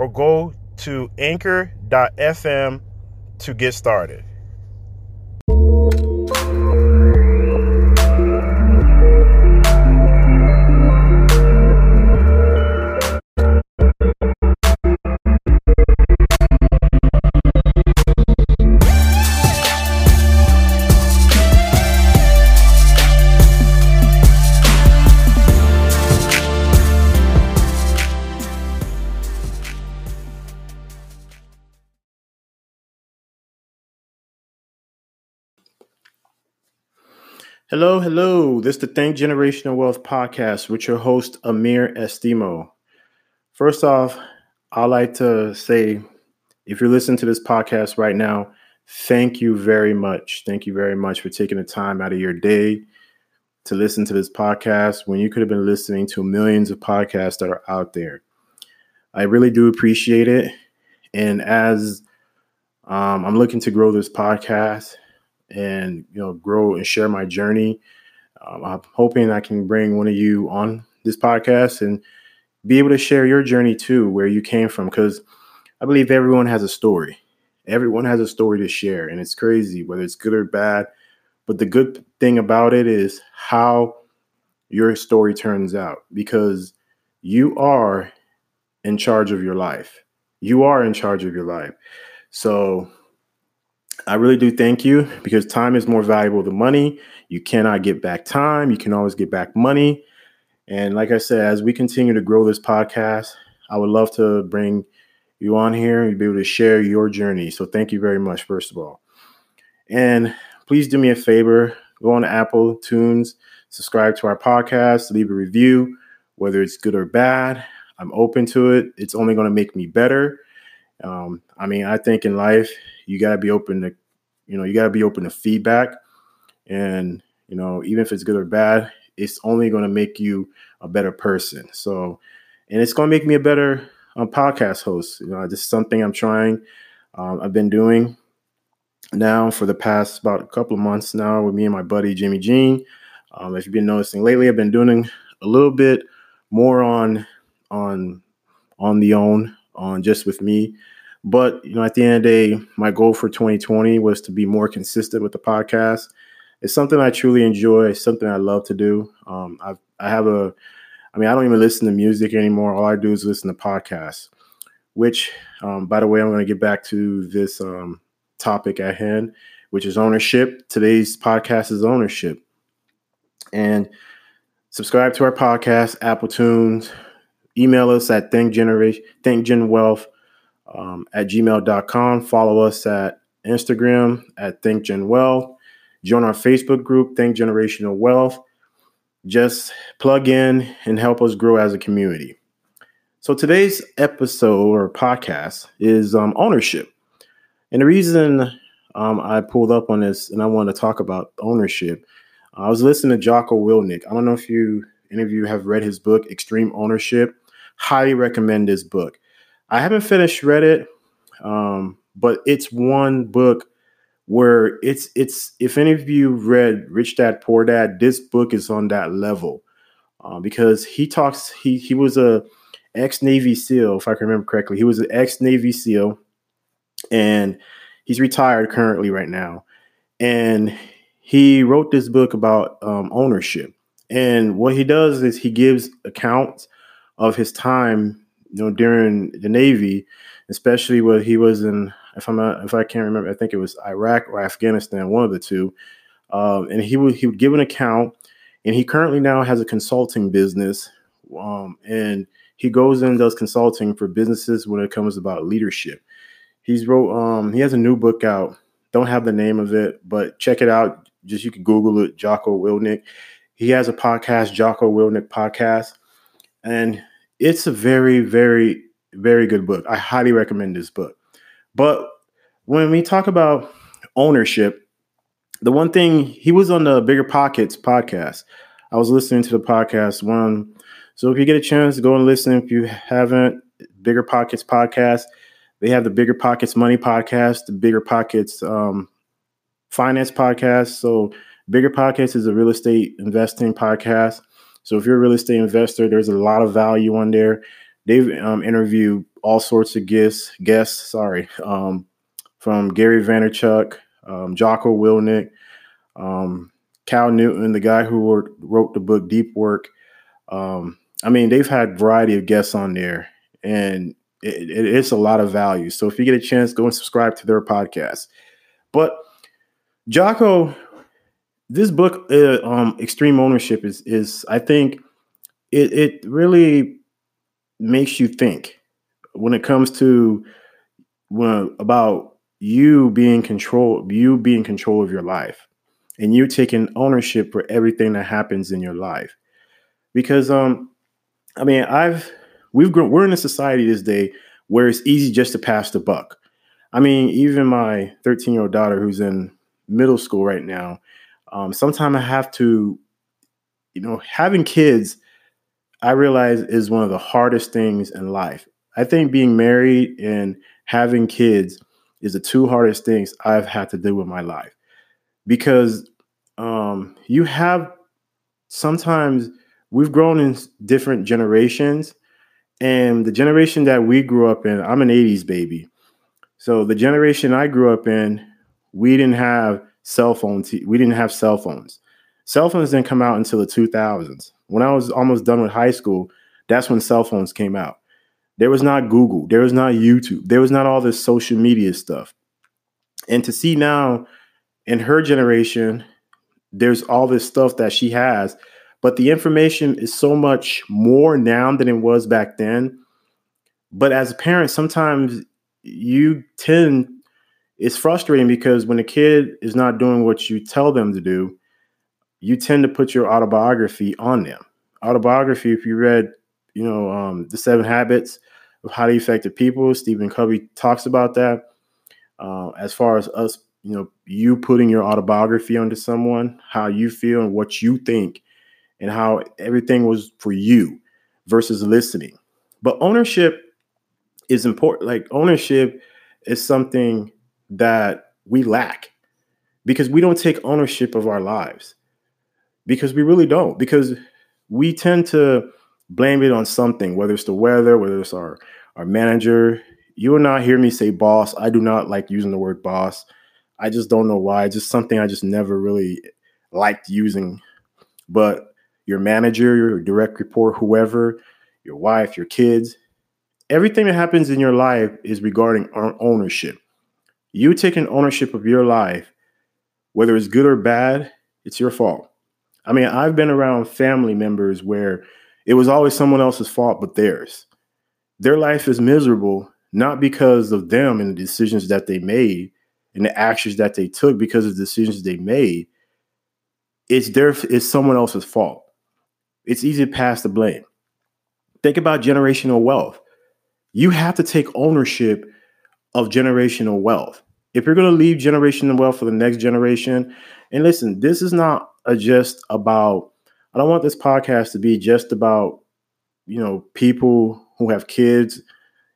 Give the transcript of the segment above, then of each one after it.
or go to anchor.fm to get started. Hello, hello. This is the Think Generational Wealth podcast with your host, Amir Estimo. First off, I'd like to say if you're listening to this podcast right now, thank you very much. Thank you very much for taking the time out of your day to listen to this podcast when you could have been listening to millions of podcasts that are out there. I really do appreciate it. And as um, I'm looking to grow this podcast, and you know grow and share my journey. Um, I'm hoping I can bring one of you on this podcast and be able to share your journey too, where you came from, because I believe everyone has a story. Everyone has a story to share, and it's crazy whether it's good or bad. But the good thing about it is how your story turns out because you are in charge of your life. You are in charge of your life. So I really do thank you because time is more valuable than money. You cannot get back time, you can always get back money. And like I said, as we continue to grow this podcast, I would love to bring you on here and be able to share your journey. So thank you very much, first of all. And please do me a favor go on Apple Tunes, subscribe to our podcast, leave a review, whether it's good or bad. I'm open to it. It's only going to make me better. Um, I mean, I think in life, you got to be open to, you know, you got to be open to feedback. And, you know, even if it's good or bad, it's only going to make you a better person. So, and it's going to make me a better um, podcast host. You know, this is something I'm trying. Um, I've been doing now for the past about a couple of months now with me and my buddy Jimmy Jean. Um, if you've been noticing lately, I've been doing a little bit more on on on the own on just with me. But you know, at the end of the day, my goal for 2020 was to be more consistent with the podcast. It's something I truly enjoy. It's something I love to do. Um, I I have a, I mean, I don't even listen to music anymore. All I do is listen to podcasts. Which, um, by the way, I'm going to get back to this um, topic at hand, which is ownership. Today's podcast is ownership, and subscribe to our podcast, Apple Tunes, email us at thinkgeneration thinkgenwealth um, at gmail.com follow us at instagram at thinkgenwealth. Join our facebook group think generational wealth. Just plug in and help us grow as a community. So today's episode or podcast is um, ownership. And the reason um, i pulled up on this and i want to talk about ownership i was listening to jocko willink i don't know if you any of you have read his book extreme ownership highly recommend this book. I haven't finished read it, um, but it's one book where it's it's if any of you read Rich Dad Poor Dad, this book is on that level uh, because he talks. He he was a ex Navy SEAL, if I can remember correctly. He was an ex Navy SEAL, and he's retired currently right now. And he wrote this book about um, ownership. And what he does is he gives accounts of his time, you know, during the Navy, especially when he was in, if I'm not, if I can't remember, I think it was Iraq or Afghanistan, one of the two. Um, and he would he would give an account, and he currently now has a consulting business, um, and he goes and does consulting for businesses when it comes about leadership. He's wrote um, he has a new book out. Don't have the name of it, but check it out. Just you can Google it, Jocko Willink. He has a podcast, Jocko Willink podcast, and it's a very, very Very good book. I highly recommend this book. But when we talk about ownership, the one thing he was on the Bigger Pockets podcast. I was listening to the podcast one. So if you get a chance, go and listen. If you haven't, Bigger Pockets podcast. They have the Bigger Pockets Money podcast, the Bigger Pockets um, Finance podcast. So Bigger Pockets is a real estate investing podcast. So if you're a real estate investor, there's a lot of value on there. They've um, interviewed all sorts of guests, guests, sorry, um, from Gary Vaynerchuk, um, Jocko Willink, um, Cal Newport, the guy who wrote, wrote the book Deep Work. Um, I mean, they've had variety of guests on there, and it, it, it's a lot of value. So if you get a chance, go and subscribe to their podcast. But Jocko, this book, uh, um, Extreme Ownership, is is I think it it really makes you think when it comes to when about you being control, you being control of your life, and you taking ownership for everything that happens in your life. Because um, I mean, I've we've grown, we're in a society this day where it's easy just to pass the buck. I mean, even my 13 year old daughter who's in middle school right now, um, sometimes I have to, you know, having kids, I realize is one of the hardest things in life. I think being married and having kids is the two hardest things I've had to do with my life because um, you have sometimes we've grown in different generations and the generation that we grew up in, I'm an 80s baby. So the generation I grew up in, we didn't have cell phones. We didn't have cell phones. Cell phones didn't come out until the 2000s. When I was almost done with high school, that's when cell phones came out. There was not Google. There was not YouTube. There was not all this social media stuff. And to see now in her generation, there's all this stuff that she has but the information is so much more now than it was back then. But as a parent, sometimes you tend, it's frustrating because when a kid is not doing what you tell them to do, you tend to put your autobiography on them. Autobiography, if you read, you know, um, The Seven Habits of Highly Effective People, Stephen Covey talks about that. Uh, as far as us, you know, you putting your autobiography onto someone, how you feel and what you think and how everything was for you versus listening. But ownership is important. Like ownership is something that we lack because we don't take ownership of our lives. Because we really don't. Because we tend to blame it on something, whether it's the weather, whether it's our our manager. You will not hear me say boss. I do not like using the word boss. I just don't know why. It's just something I just never really liked using. But your manager, your direct report, whoever, your wife, your kids. Everything that happens in your life is regarding ownership. You taking ownership of your life, whether it's good or bad, it's your fault. I mean, I've been around family members where it was always someone else's fault but theirs. Their life is miserable not because of them and the decisions that they made and the actions that they took because of the decisions they made. It's their it's someone else's fault it's easy to pass the blame. Think about generational wealth. You have to take ownership of generational wealth. If you're going to leave generational wealth for the next generation, and listen, this is not a just about, I don't want this podcast to be just about, you know, people who have kids.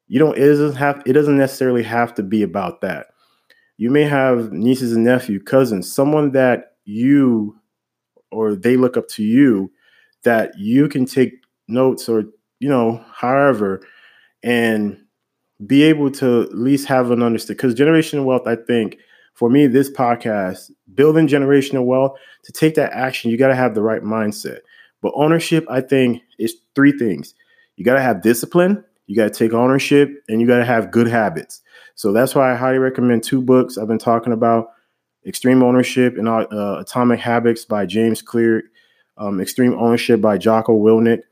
You don't, it doesn't have, it doesn't necessarily have to be about that. You may have nieces and nephews, cousins, someone that you or they look up to you that you can take notes or you know however and be able to at least have an understanding because generational wealth i think for me this podcast building generational wealth to take that action you got to have the right mindset. But ownership i think is three things. You got to have discipline you got to take ownership and you got to have good habits. So that's why i highly recommend two books i've been talking about extreme ownership and uh, atomic habits by james clear um, Extreme Ownership by Jocko Willink.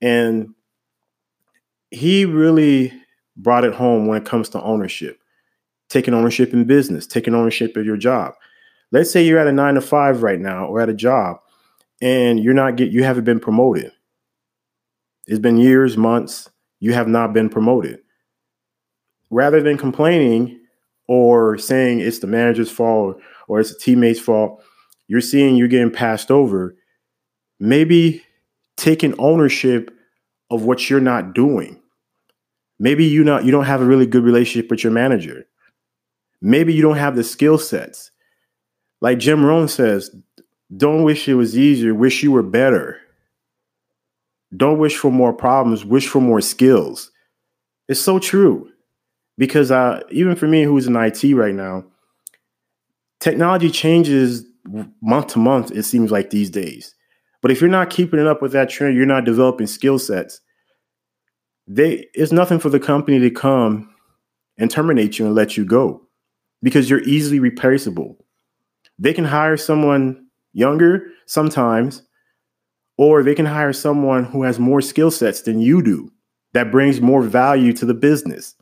And he really brought it home when it comes to ownership, taking ownership in business, taking ownership of your job. Let's say you're at a nine to five right now or at a job and you're not get you haven't been promoted. It's been years, months, you have not been promoted. Rather than complaining or saying it's the manager's fault or it's a teammate's fault, you're seeing you're getting passed over. Maybe taking ownership of what you're not doing. Maybe you not you don't have a really good relationship with your manager. Maybe you don't have the skill sets. Like Jim Rohn says, don't wish it was easier, wish you were better. Don't wish for more problems, wish for more skills. It's so true. Because uh, even for me, who's in IT right now, technology changes month to month, it seems like these days. But if you're not keeping it up with that trend, you're not developing skill sets, they it's nothing for the company to come and terminate you and let you go because you're easily replaceable. They can hire someone younger sometimes, or they can hire someone who has more skill sets than you do that brings more value to the business.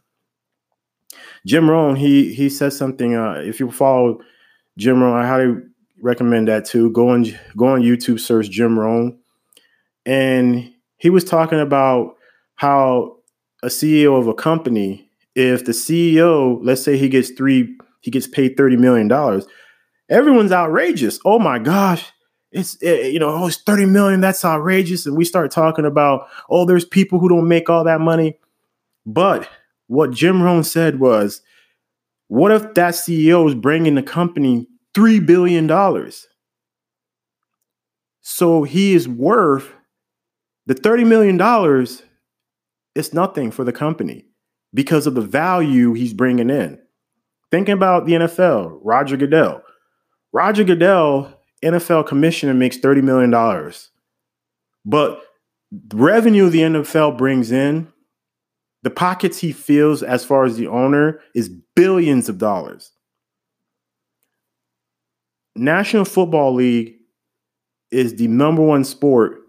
Jim Rohn, he he says something. Uh, if you follow Jim Rohn, I highly recommend that too. Go on go on YouTube, search Jim Rohn, and he was talking about how a CEO of a company, if the CEO, let's say he gets three, he gets paid thirty million dollars, everyone's outrageous. Oh my gosh, it's it, eh, you know, oh, it's thirty million. That's outrageous. And we start talking about, oh, there's people who don't make all that money. But what Jim Rohn said was, what if that CEO is bringing the company three billion dollars? So he is worth the thirty million dollars it's nothing for the company because of the value he's bringing in. Thinking about the NFL, Roger Goodell. Roger Goodell, NFL commissioner, makes $30 million. But the revenue the NFL brings in, the pockets he fills as far as the owner is billions of dollars. National Football League is the number one sport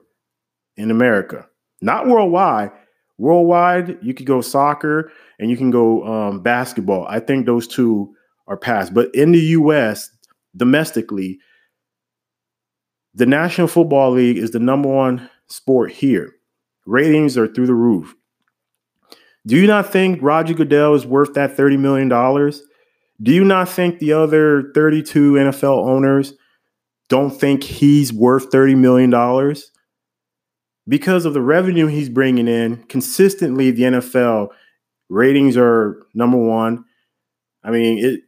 in America, not worldwide, Worldwide, you could go soccer and you can go um, basketball. I think those two are passed. But in the U.S., domestically, the National Football League is the number one sport here. Ratings are through the roof. Do you not think Roger Goodell is worth that $30 million? Do you not think the other 32 NFL owners don't think he's worth $30 million? Because of the revenue he's bringing in consistently the NFL ratings are number 1 I mean it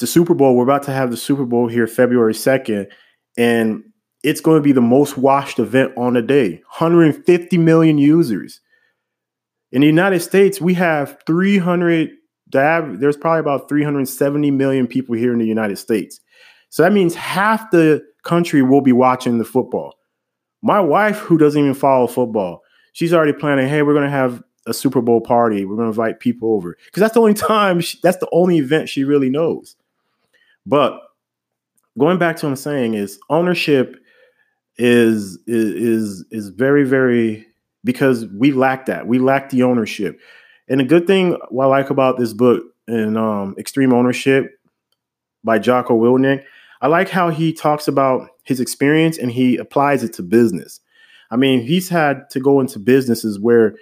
the Super Bowl we're about to have the Super Bowl here February 2nd and it's going to be the most watched event on the day. 150 million users. In the United States we have 300 there's probably about 370 million people here in the United States. So that means half the country will be watching the football my wife, who doesn't even follow football, she's already planning. Hey, we're gonna have a Super Bowl party. We're gonna invite people over because that's the only time. She, that's the only event she really knows. But going back to what I'm saying is ownership is is is very very because we lack that. We lack the ownership. And the good thing what I like about this book and um, Extreme Ownership by Jocko Willink, I like how he talks about his experience and he applies it to business. I mean, he's had to go into businesses where,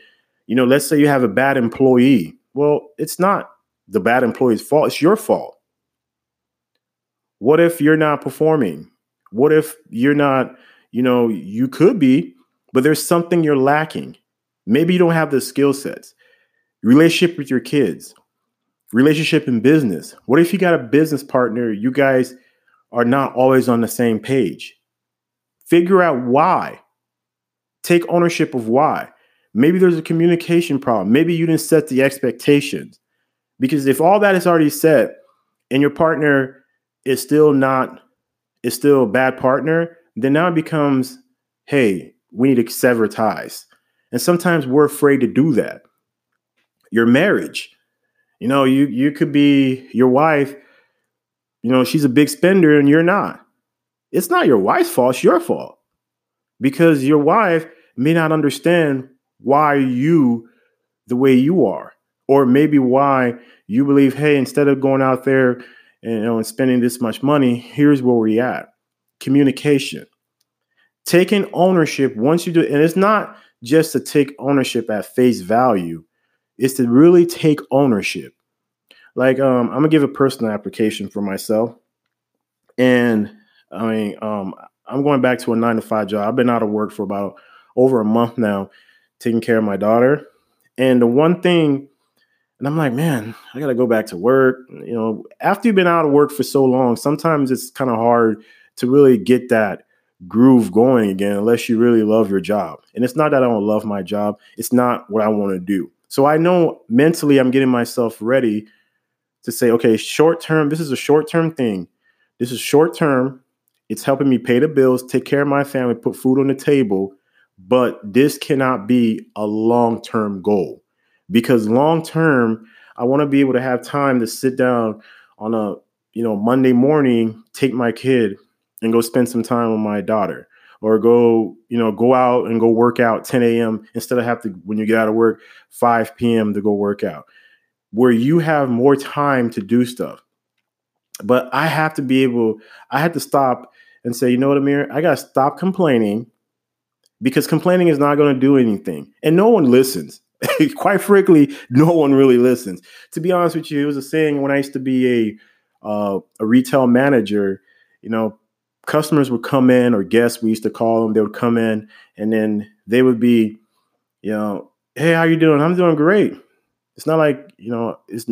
you know, let's say you have a bad employee. Well, it's not the bad employee's fault, it's your fault. What if you're not performing? What if you're not, you know, you could be, but there's something you're lacking. Maybe you don't have the skill sets. Relationship with your kids, relationship in business. What if you got a business partner, you guys are not always on the same page. Figure out why. Take ownership of why. Maybe there's a communication problem. Maybe you didn't set the expectations. Because if all that is already set and your partner is still not, is still a bad partner, then now it becomes, hey, we need to sever ties. And sometimes we're afraid to do that. Your marriage, you know, you you could be your wife you know, she's a big spender and you're not. It's not your wife's fault, it's your fault. Because your wife may not understand why you the way you are or maybe why you believe hey instead of going out there and, you know, and spending this much money here's where we're at communication taking ownership once you do and it's not just to take ownership at face value. It's to really take ownership. Like um, I'm gonna give a personal application for myself, and I mean um, I'm going back to a nine to five job. I've been out of work for about over a month now, taking care of my daughter. And the one thing, and I'm like, man, I got to go back to work. You know, after you've been out of work for so long, sometimes it's kind of hard to really get that groove going again unless you really love your job. And it's not that I don't love my job, it's not what I want to do. So I know mentally I'm getting myself ready to say, okay, short term, this is a short term thing. This is short term. It's helping me pay the bills, take care of my family, put food on the table. But this cannot be a long term goal because long term, I want to be able to have time to sit down on a you know Monday morning, take my kid and go spend some time with my daughter, or go you know go out and go work out 10 a.m. instead of have to when you get out of work 5 p.m. to go work out, where you have more time to do stuff. But I have to be able, I had to stop and say, you know what, Amir, I got to stop complaining because complaining is not going to do anything. And no one listens. Quite frankly, no one really listens. To be honest with you, it was a saying when I used to be a, uh, a retail manager, you know, customers would come in or guests, we used to call them, they would come in and then they would be, you know, hey, how you doing? I'm doing great. It's not like, you know, it,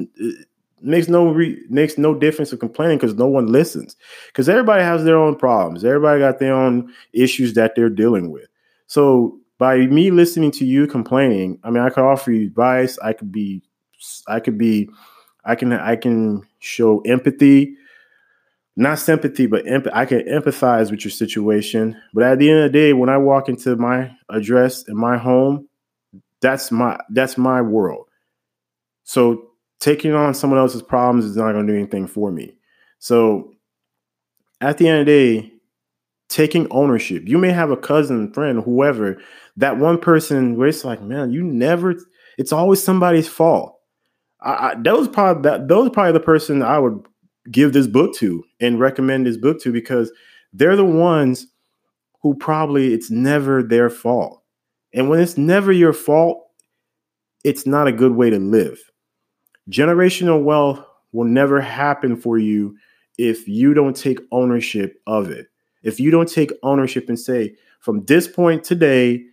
makes no re- makes no difference of complaining because no one listens. Because everybody has their own problems. Everybody got their own issues that they're dealing with. So by me listening to you complaining i mean i could offer you advice. I could be i could be i can i can show empathy. Not sympathy but emp- i can empathize with your situation. But at the end of the day when i walk into my address in my home that's my that's my world so taking on someone else's problems is not going to do anything for me. So at the end of the day, taking ownership. You may have a cousin, friend, whoever, that one person where it's like, man, you never, it's always somebody's fault. I, I that was probably that those probably the person I would give this book to and recommend this book to because they're the ones who probably it's never their fault. And when it's never your fault, it's not a good way to live. Generational wealth will never happen for you if you don't take ownership of it. If you don't take ownership and say, from this point today,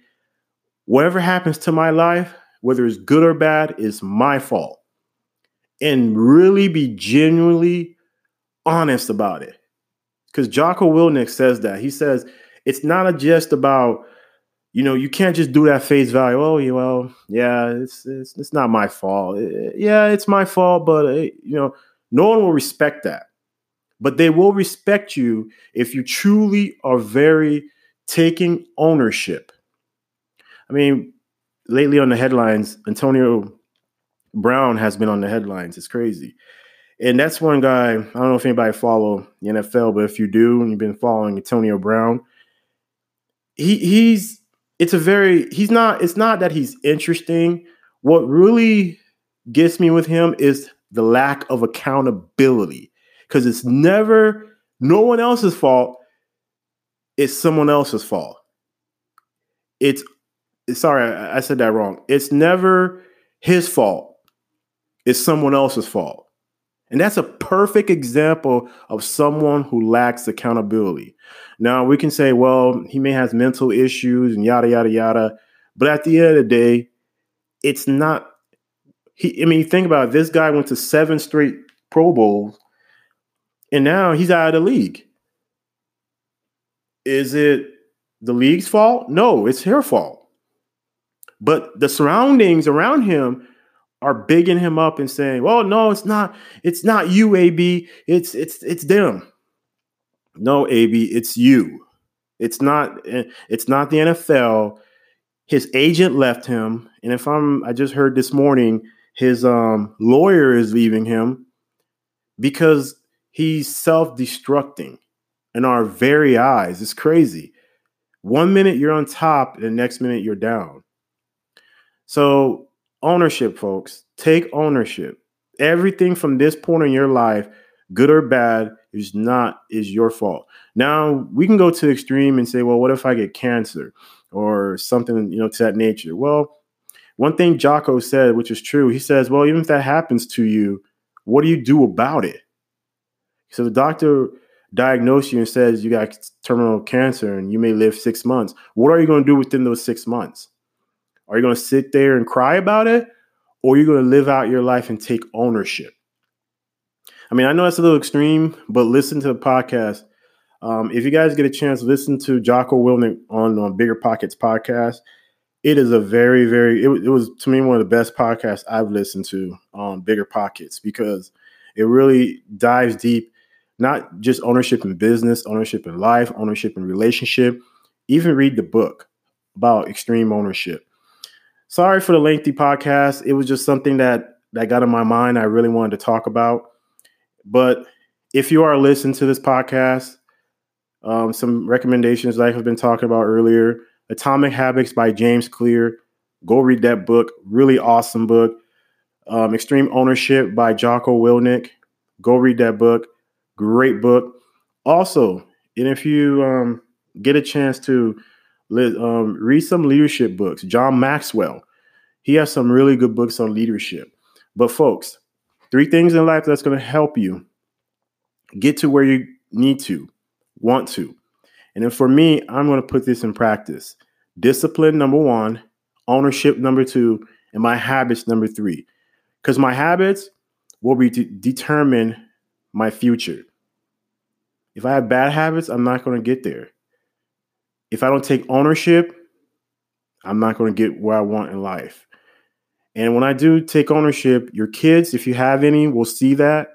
whatever happens to my life, whether it's good or bad, is my fault. And really be genuinely honest about it. Because Jocko Willink says that. He says it's not just about you know, you can't just do that face value. Oh, yeah, well, yeah, it's, it's it's not my fault. Yeah, it's my fault, but uh, you know, no one will respect that. But they will respect you if you truly are very taking ownership. I mean, lately on the headlines, Antonio Brown has been on the headlines. It's crazy. And that's one guy, I don't know if anybody follow the NFL, but if you do and you've been following Antonio Brown, he he's it's a very he's not it's not that he's interesting. What really gets me with him is the lack of accountability because it's never no one else's fault. It's someone else's fault. It's sorry, I, I said that wrong. It's never his fault. It's someone else's fault. And that's a perfect example of someone who lacks accountability. Now, we can say, well, he may have mental issues and yada, yada, yada. But at the end of the day, it's not. He, I mean, think about it. This guy went to seven straight Pro Bowls, and now he's out of the league. Is it the league's fault? No, it's her fault. But the surroundings around him are bigging him up and saying, "Well, no, it's not. It's not you, AB. It's it's it's them." No, AB, it's you. It's not. It's not the NFL. His agent left him, and if I'm, I just heard this morning, his um, lawyer is leaving him because he's self-destructing in our very eyes. It's crazy. One minute you're on top, and the next minute you're down. So ownership, folks. Take ownership. Everything from this point in your life, good or bad, is not is your fault. Now we can go to extreme and say, well, what if I get cancer? or something, you know, to that nature. Well, one thing Jocko said, which is true, he says, well, even if that happens to you, what do you do about it? So the doctor diagnoses you and says you got terminal cancer and you may live six months. What are you going to do within those six months? Are you going to sit there and cry about it? Or are you going to live out your life and take ownership? I mean, I know that's a little extreme, but listen to the podcast. Um, if you guys get a chance, listen to Jocko Willink on, on Bigger Pockets podcast. It is a very, very, it, it was to me one of the best podcasts I've listened to on Bigger Pockets because it really dives deep, not just ownership in business, ownership in life, ownership in relationship. Even read the book about extreme ownership. Sorry for the lengthy podcast. It was just something that that got in my mind. I really wanted to talk about. But if you are listening to this podcast, um, some recommendations that I've been talking about earlier Atomic Habits by James Clear. Go read that book. Really awesome book. Um, Extreme Ownership by Jocko Willink. Go read that book. Great book. Also, and if you um, get a chance to um, read some leadership books, John Maxwell, he has some really good books on leadership. But, folks, three things in life that's going to help you get to where you need to, want to. And then for me, I'm going to put this in practice discipline, number one, ownership, number two, and my habits, number three. Because my habits will be determine my future. If I have bad habits, I'm not going to get there. If I don't take ownership, I'm not going to get where I want in life. And when I do take ownership, your kids, if you have any, will see that.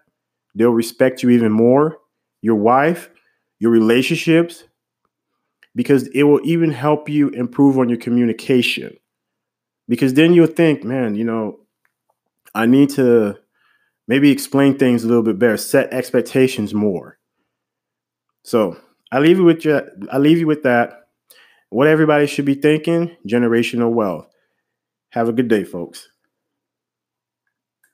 They'll respect you even more. Your wife, your relationships, because it will even help you improve on your communication. Because then you'll think, man, you know, I need to maybe explain things a little bit better, set expectations more. So I leave you with you. I leave you with that. What everybody should be thinking: generational wealth. Have a good day, folks.